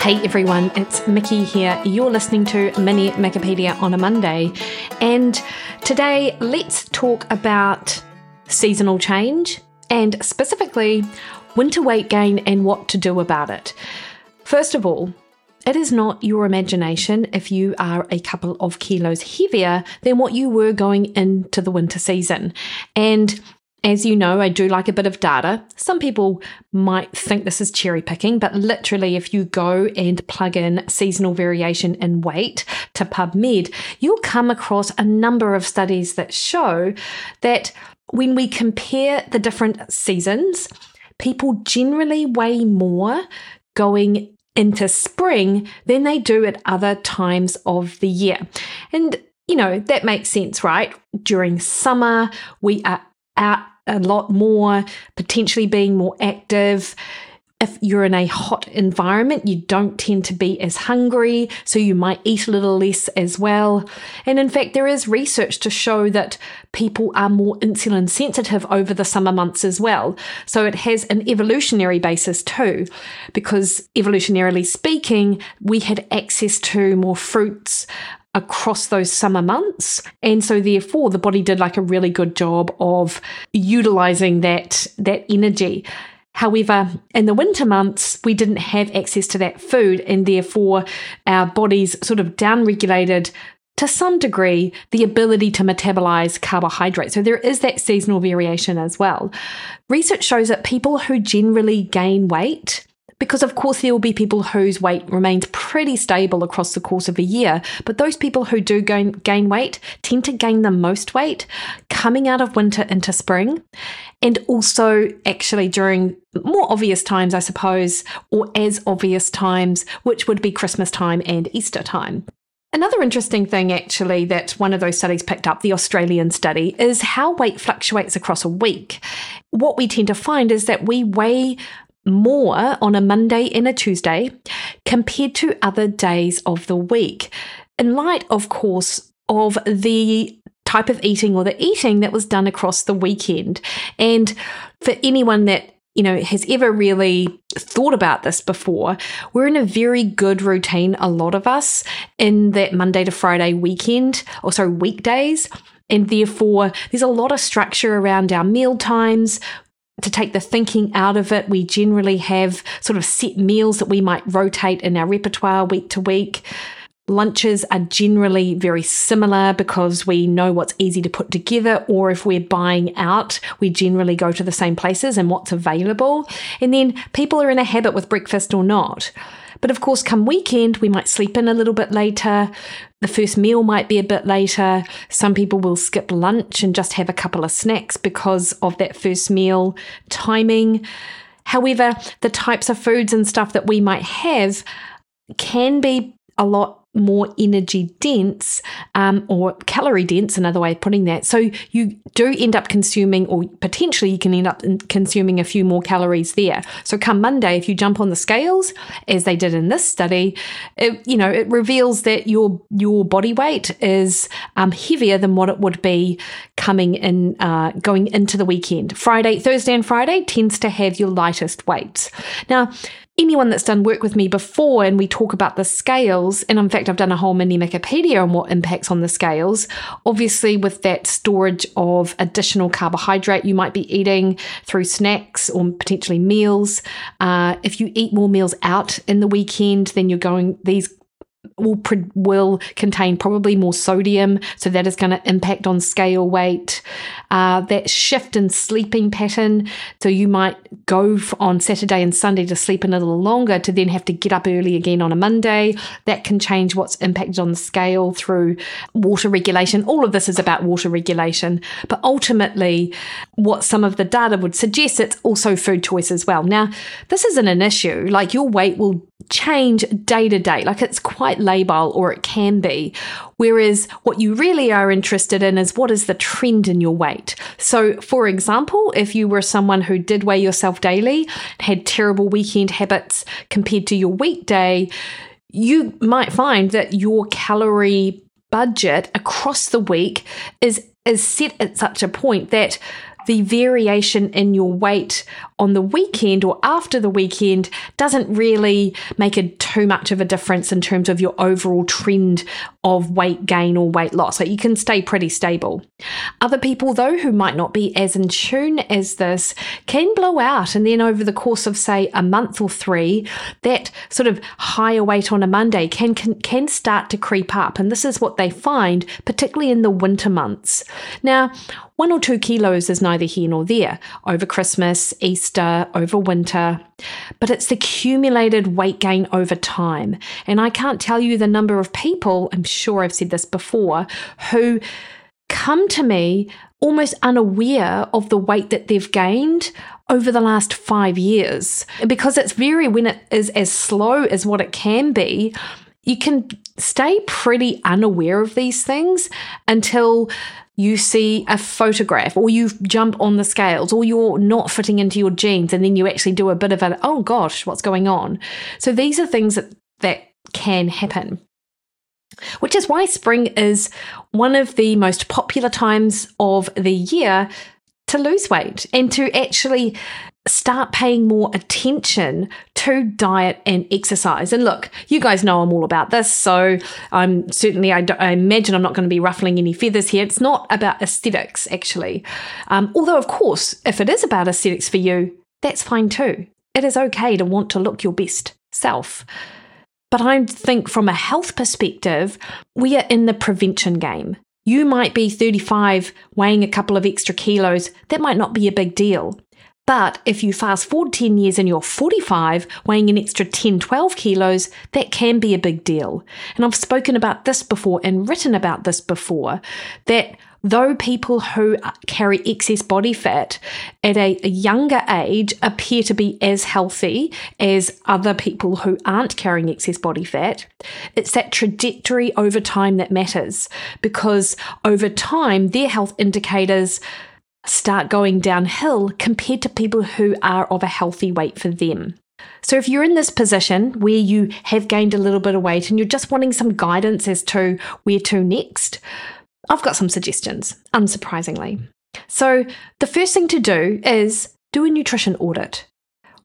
Hey everyone, it's Mikki here. You're listening to Mini Mikkipedia on a Monday. And today let's talk about seasonal change and specifically winter weight gain and what to do about it. First of all, it is not your imagination if you are a couple of kilos heavier than what you were going into the winter season. And as you know, I do like a bit of data. Some people might think this is cherry picking, but literally, if you go and plug in seasonal variation in weight to PubMed, you'll come across a number of studies that show that when we compare the different seasons, people generally weigh more going into spring than they do at other times of the year. And you know, that makes sense, right? During summer, we are out a lot more, potentially being more active. If you're in a hot environment, you don't tend to be as hungry, so you might eat a little less as well. And in fact, there is research to show that people are more insulin sensitive over the summer months as well. So it has an evolutionary basis too, because evolutionarily speaking, we had access to more fruits, across those summer months. And so therefore the body did like a really good job of utilizing that that energy. However, in the winter months, we didn't have access to that food, and therefore our bodies sort of downregulated to some degree the ability to metabolize carbohydrates. So there is that seasonal variation as well. Research shows that people who generally gain weight because of course there will be people whose weight remains pretty stable across the course of a year, but those people who do gain, gain weight tend to gain the most weight coming out of winter into spring, and also actually during more obvious times, I suppose, or as obvious times, which would be Christmas time and Easter time. Another interesting thing, actually, that one of those studies picked up, the Australian study, is how weight fluctuates across a week. What we tend to find is that we weigh more on a Monday and a Tuesday compared to other days of the week. In light, of course, of the type of eating or the eating that was done across the weekend. And for anyone that you know, has ever really thought about this before, we're in a very good routine, a lot of us, in that Monday to Friday weekend, or sorry, weekdays. And therefore, there's a lot of structure around our meal times to take the thinking out of it, we generally have sort of set meals that we might rotate in our repertoire week to week. Lunches are generally very similar because we know what's easy to put together, or if we're buying out, we generally go to the same places and what's available. And then people are in a habit with breakfast or not. But of course, come weekend, we might sleep in a little bit later. The first meal might be a bit later. Some people will skip lunch and just have a couple of snacks because of that first meal timing. However, the types of foods and stuff that we might have can be a lot more energy dense um, or calorie dense, another way of putting that. So you do end up consuming, or potentially you can end up consuming a few more calories there. So come Monday, if you jump on the scales, as they did in this study, it, you know it reveals that your your body weight is um, heavier than what it would be coming in uh, going into the weekend. Friday, Thursday, and Friday tends to have your lightest weights. Now anyone that's done work with me before and we talk about the scales, and in fact, I've done a whole mini Mikkipedia on what impacts on the scales. Obviously, with that storage of additional carbohydrate you might be eating through snacks or potentially meals. Uh, if you eat more meals out in the weekend, then you're going, these will will contain probably more sodium, so that is going to impact on scale weight. Uh, that shift in sleeping pattern, so you might go on Saturday and Sunday to sleep a little longer to then have to get up early again on a Monday. That can change what's impacted on the scale through water regulation. All of this is about water regulation, but ultimately, what some of the data would suggest, it's also food choice as well. Now, this isn't an issue. Like your weight will change day to day. Like it's quite labile or it can be. Whereas what you really are interested in is what is the trend in your weight. So, for example, if you were someone who did weigh yourself daily, had terrible weekend habits compared to your weekday, you might find that your calorie budget across the week is is set at such a point that the variation in your weight on the weekend or after the weekend doesn't really make a, too much of a difference in terms of your overall trend of weight gain or weight loss. So you can stay pretty stable. Other people, though, who might not be as in tune as this, can blow out. And then over the course of, say, a month or three, that sort of higher weight on a Monday can, can, can start to creep up. And this is what they find, particularly in the winter months. Now, one or two kilos is neither here nor there over Christmas, Easter, over winter, but it's the accumulated weight gain over time. And I can't tell you the number of people, I'm sure I've said this before, who come to me almost unaware of the weight that they've gained over the last five years. Because it's very, when it is as slow as what it can be, you can stay pretty unaware of these things until you see a photograph or you jump on the scales or you're not fitting into your jeans and then you actually do a bit of a oh gosh what's going on? So these are things that, that can happen which is why spring is one of the most popular times of the year to lose weight and to actually start paying more attention to diet and exercise. And look, you guys know I'm all about this, so I'm certainly, I, I imagine I'm not going to be ruffling any feathers here. It's not about aesthetics, actually. Um, although, of course, if it is about aesthetics for you, that's fine too. It is okay to want to look your best self. But I think from a health perspective, we are in the prevention game. You might be 35, weighing a couple of extra kilos. That might not be a big deal. But if you fast forward 10 years and you're 45, weighing an extra 10, 12 kilos, that can be a big deal. And I've spoken about this before and written about this before that though people who carry excess body fat at a, younger age appear to be as healthy as other people who aren't carrying excess body fat, it's that trajectory over time that matters because over time, their health indicators start going downhill compared to people who are of a healthy weight for them. So, if you're in this position where you have gained a little bit of weight and you're just wanting some guidance as to where to next, I've got some suggestions, unsurprisingly. So, the first thing to do is do a nutrition audit.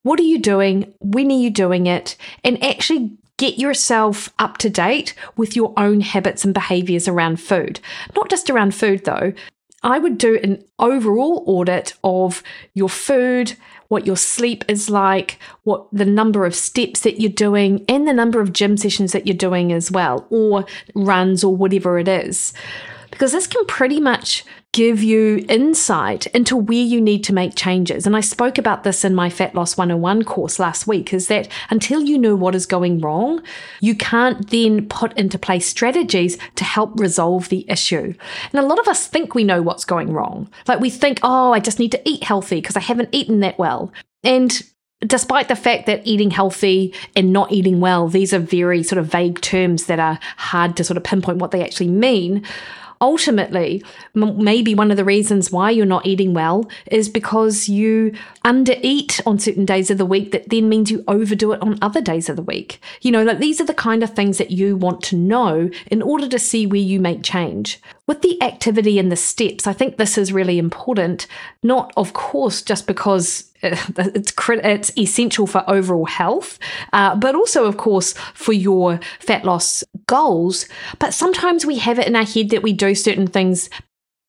What are you doing? When are you doing it? And actually get yourself up to date with your own habits and behaviors around food. Not just around food, though, I would do an overall audit of your food, what your sleep is like, what the number of steps that you're doing, and the number of gym sessions that you're doing as well, or runs or whatever it is. Because this can pretty much give you insight into where you need to make changes. And I spoke about this in my Fat Loss 101 course last week is that until you know what is going wrong, you can't then put into place strategies to help resolve the issue. And a lot of us think we know what's going wrong. Like we think, oh, I just need to eat healthy because I haven't eaten that well. And despite the fact that eating healthy and not eating well, these are very sort of vague terms that are hard to sort of pinpoint what they actually mean ultimately, m- maybe one of the reasons why you're not eating well is because you undereat on certain days of the week that then means you overdo it on other days of the week. You know, like these are the kind of things that you want to know in order to see where you make change. With the activity and the steps, I think this is really important, not of course just because it's it's essential for overall health, uh, but also, of course, for your fat loss goals. But sometimes we have it in our head that we do certain things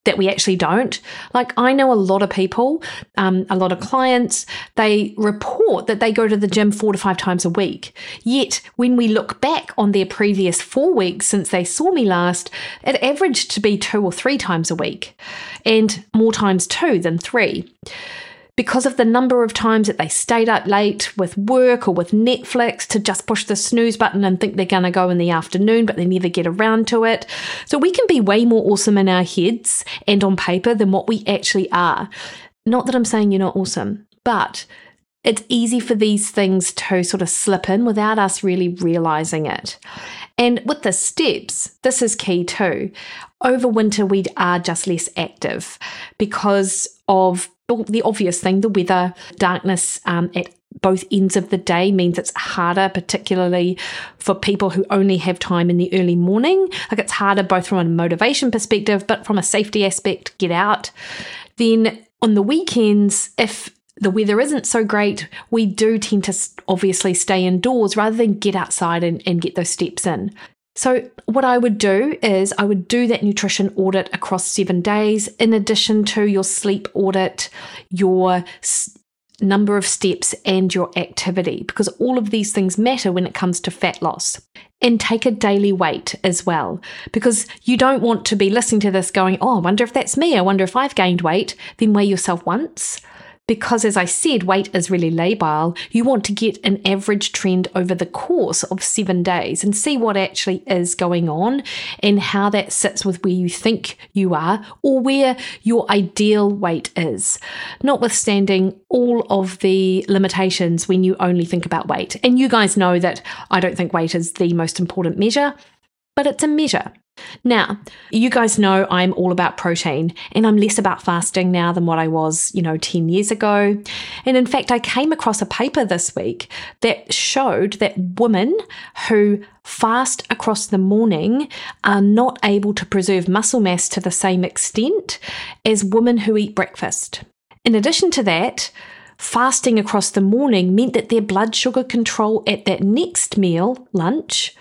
that we actually don't. Like, I know a lot of people, um, a lot of clients, they report that they go to the gym four to five times a week. Yet, when we look back on their previous four weeks since they saw me last, it averaged to be two or three times a week, and more times two than three because of the number of times that they stayed up late with work or with Netflix to just push the snooze button and think they're going to go in the afternoon, but they never get around to it. So we can be way more awesome in our heads and on paper than what we actually are. Not that I'm saying you're not awesome, but it's easy for these things to sort of slip in without us really realizing it. And with the steps, this is key too. Over winter, we are just less active because of the obvious thing the weather, darkness um, at both ends of the day means it's harder, particularly for people who only have time in the early morning. Like it's harder both from a motivation perspective, but from a safety aspect, get out. Then on the weekends, if the weather isn't so great, we do tend to obviously stay indoors rather than get outside and, and get those steps in. So, what I would do is I would do that nutrition audit across seven days, in addition to your sleep audit, your number of steps, and your activity, because all of these things matter when it comes to fat loss. And take a daily weight as well, because you don't want to be listening to this going, Oh, I wonder if that's me. I wonder if I've gained weight. Then weigh yourself once because, as I said, weight is really labile, you want to get an average trend over the course of seven days and see what actually is going on and how that sits with where you think you are or where your ideal weight is, notwithstanding all of the limitations when you only think about weight. And you guys know that I don't think weight is the most important measure, but it's a measure. Now, you guys know I'm all about protein and I'm less about fasting now than what I was, you know, 10 years ago. And in fact, I came across a paper this week that showed that women who fast across the morning are not able to preserve muscle mass to the same extent as women who eat breakfast. In addition to that, fasting across the morning meant that their blood sugar control at that next meal, lunch,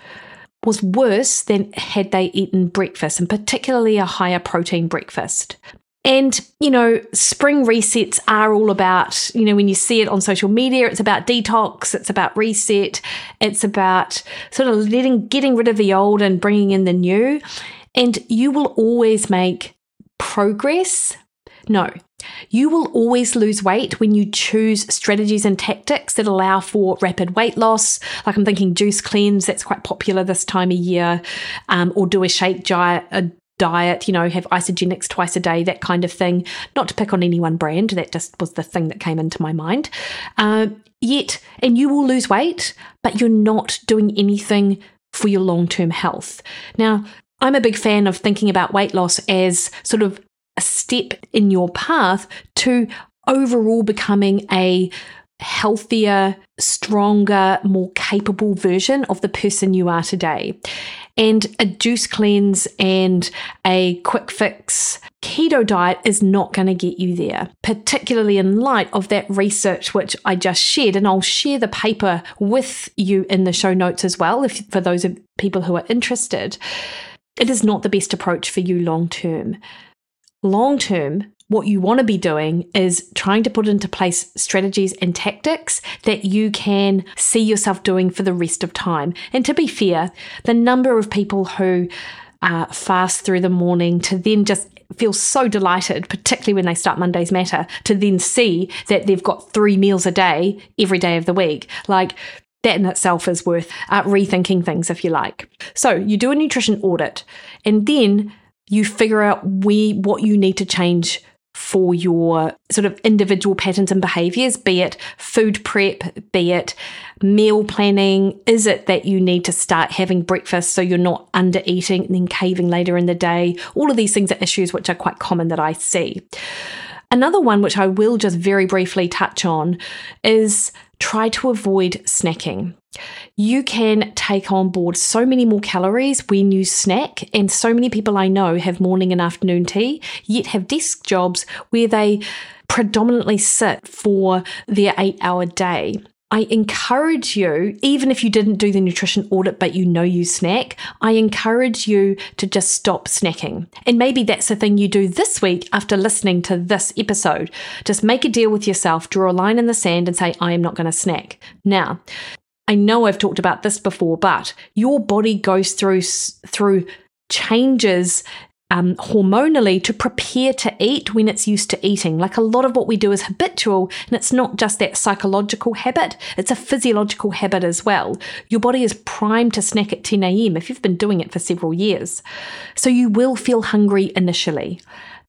was worse than had they eaten breakfast, and particularly a higher protein breakfast. And, you know, spring resets are all about, you know, when you see it on social media, it's about detox, it's about reset, it's about sort of letting, getting rid of the old and bringing in the new. And you will always make progress. No, you will always lose weight when you choose strategies and tactics that allow for rapid weight loss. Like I'm thinking juice cleanse, that's quite popular this time of year, um, or do a shake diet, a diet, you know, have Isagenix twice a day, that kind of thing. Not to pick on any one brand, that just was the thing that came into my mind. Uh, yet, and you will lose weight, but you're not doing anything for your long term health. Now, I'm a big fan of thinking about weight loss as sort of a step in your path to overall becoming a healthier, stronger, more capable version of the person you are today. And a juice cleanse and a quick fix keto diet is not going to get you there, particularly in light of that research which I just shared. And I'll share the paper with you in the show notes as well, if for those of people who are interested. It is not the best approach for you long term long term, what you want to be doing is trying to put into place strategies and tactics that you can see yourself doing for the rest of time. And to be fair, the number of people who uh, fast through the morning to then just feel so delighted, particularly when they start Monday's Matter, to then see that they've got three meals a day every day of the week. Like, that in itself is worth uh, rethinking things if you like. So, you do a nutrition audit and then you figure out where what you need to change for your sort of individual patterns and behaviors, be it food prep, be it meal planning. Is it that you need to start having breakfast so you're not under eating and then caving later in the day? All of these things are issues which are quite common that I see. Another one, which I will just very briefly touch on, is try to avoid snacking. You can take on board so many more calories when you snack, and so many people I know have morning and afternoon tea, yet have desk jobs where they predominantly sit for their eight hour day. I encourage you, even if you didn't do the nutrition audit but you know you snack, I encourage you to just stop snacking. And maybe that's the thing you do this week after listening to this episode. Just make a deal with yourself, draw a line in the sand, and say, I am not going to snack. Now, I know I've talked about this before, but your body goes through through changes um, hormonally to prepare to eat when it's used to eating. Like a lot of what we do is habitual, and it's not just that psychological habit, it's a physiological habit as well. Your body is primed to snack at 10 a.m. if you've been doing it for several years. So you will feel hungry initially.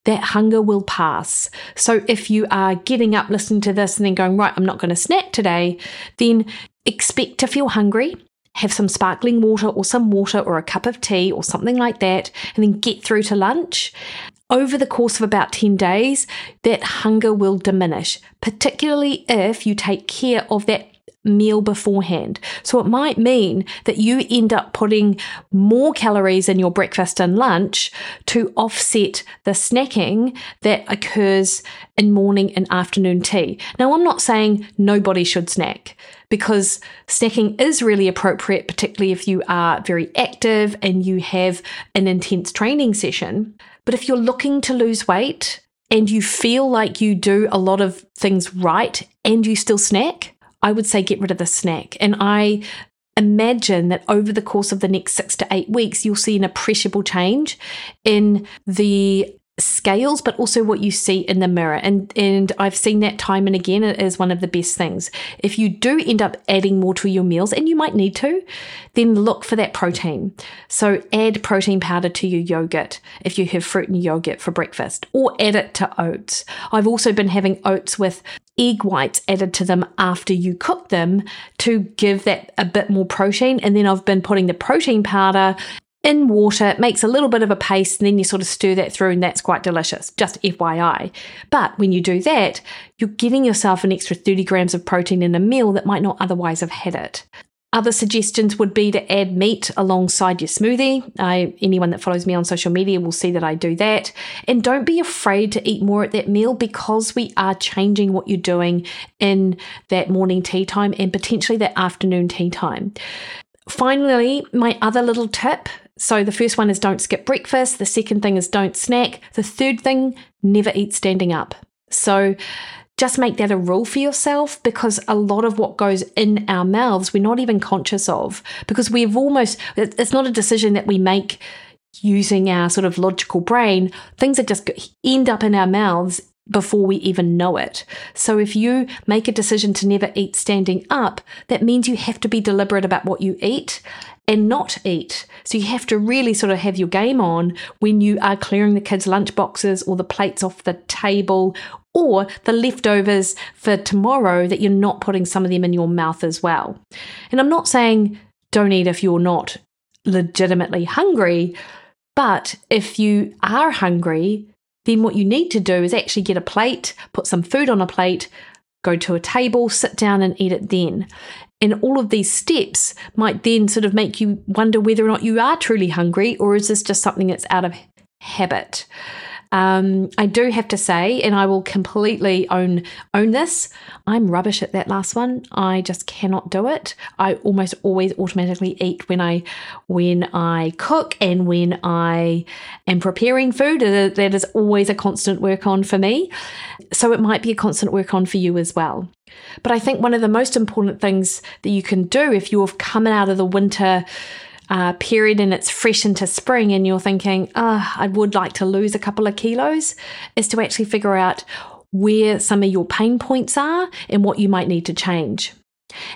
That hunger will pass. So if you are getting up listening to this and then going, right, I'm not going to snack today, then expect to feel hungry have some sparkling water or some water or a cup of tea or something like that, and then get through to lunch. Over the course of about 10 days, that hunger will diminish, particularly if you take care of that meal beforehand. So it might mean that you end up putting more calories in your breakfast and lunch to offset the snacking that occurs in morning and afternoon tea. Now, I'm not saying nobody should snack because snacking is really appropriate, particularly if you are very active and you have an intense training session. But if you're looking to lose weight and you feel like you do a lot of things right and you still snack, I would say get rid of the snack. And I imagine that over the course of the next six to eight weeks, you'll see an appreciable change in the scales but also what you see in the mirror. And and I've seen that time and again it is one of the best things. If you do end up adding more to your meals and you might need to then look for that protein. So add protein powder to your yogurt if you have fruit and yogurt for breakfast or add it to oats. I've also been having oats with egg whites added to them after you cook them to give that a bit more protein and then I've been putting the protein powder in water. It makes a little bit of a paste, and then you sort of stir that through, and that's quite delicious. Just FYI. But when you do that, you're giving yourself an extra 30 grams of protein in a meal that might not otherwise have had it. Other suggestions would be to add meat alongside your smoothie. I, anyone that follows me on social media will see that I do that. And don't be afraid to eat more at that meal because we are changing what you're doing in that morning tea time and potentially that afternoon tea time. Finally, my other little tip so the first one is don't skip breakfast. The second thing is don't snack. The third thing, never eat standing up. So just make that a rule for yourself because a lot of what goes in our mouths we're not even conscious of because we've almost it's not a decision that we make using our sort of logical brain things that just end up in our mouths before we even know it. So if you make a decision to never eat standing up, that means you have to be deliberate about what you eat and not eat. So you have to really sort of have your game on when you are clearing the kids' lunch boxes or the plates off the table or the leftovers for tomorrow that you're not putting some of them in your mouth as well. And I'm not saying don't eat if you're not legitimately hungry, but if you are hungry, then what you need to do is actually get a plate, put some food on a plate, go to a table, sit down and eat it then. And all of these steps might then sort of make you wonder whether or not you are truly hungry or is this just something that's out of habit. Um, I do have to say, and I will completely own own this. I'm rubbish at that last one. I just cannot do it. I almost always automatically eat when I when I cook and when I am preparing food. That is always a constant work on for me. So it might be a constant work on for you as well. But I think one of the most important things that you can do if you have come out of the winter uh, period and it's fresh into spring and you're thinking, oh, I would like to lose a couple of kilos, is to actually figure out where some of your pain points are and what you might need to change.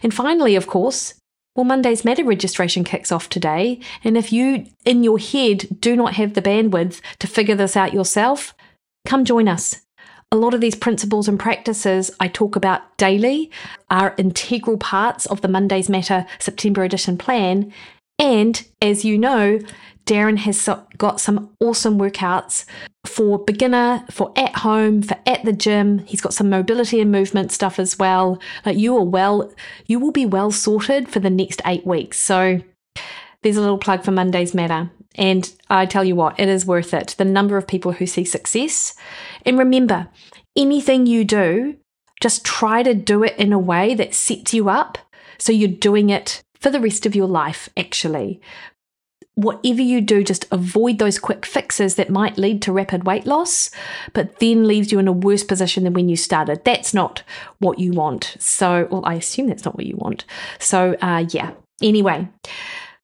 And finally, of course, well, Monday's Matter registration kicks off today. And if you, in your head, do not have the bandwidth to figure this out yourself, come join us. A lot of these principles and practices I talk about daily are integral parts of the Mondays Matter September edition plan. And as you know, Darren has got some awesome workouts for beginner, for at home, for at the gym. He's got some mobility and movement stuff as well. Like you are well, you will be well sorted for the next eight weeks. So there's a little plug for Mondays Matter. And I tell you what, it is worth it. The number of people who see success. And remember, anything you do, just try to do it in a way that sets you up so you're doing it for the rest of your life, actually. Whatever you do, just avoid those quick fixes that might lead to rapid weight loss, but then leaves you in a worse position than when you started. That's not what you want. So, well, I assume that's not what you want. So, uh, yeah. Anyway,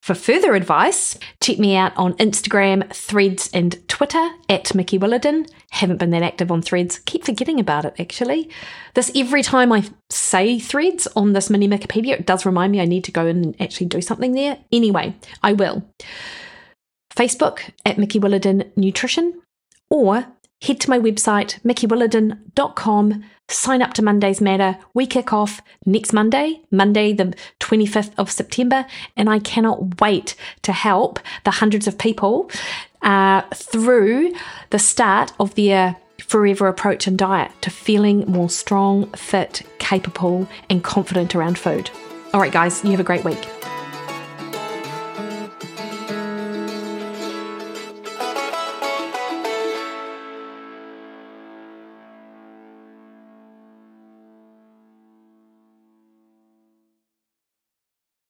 for further advice, check me out on Instagram, Threads, and Twitter at Mikki Williden. Haven't been that active on Threads. Keep forgetting about it, actually. This every time I say Threads on this mini Mikkipedia, it does remind me I need to go in and actually do something there. Anyway, I will. Facebook at Mikki Williden Nutrition, or head to my website, mikkiwilliden.com Sign up to Monday's Matter. We kick off next Monday, Monday, the 25th of September, and I cannot wait to help the hundreds of people uh, through the start of their forever approach and diet to feeling more strong, fit, capable and confident around food. All right, guys, you have a great week.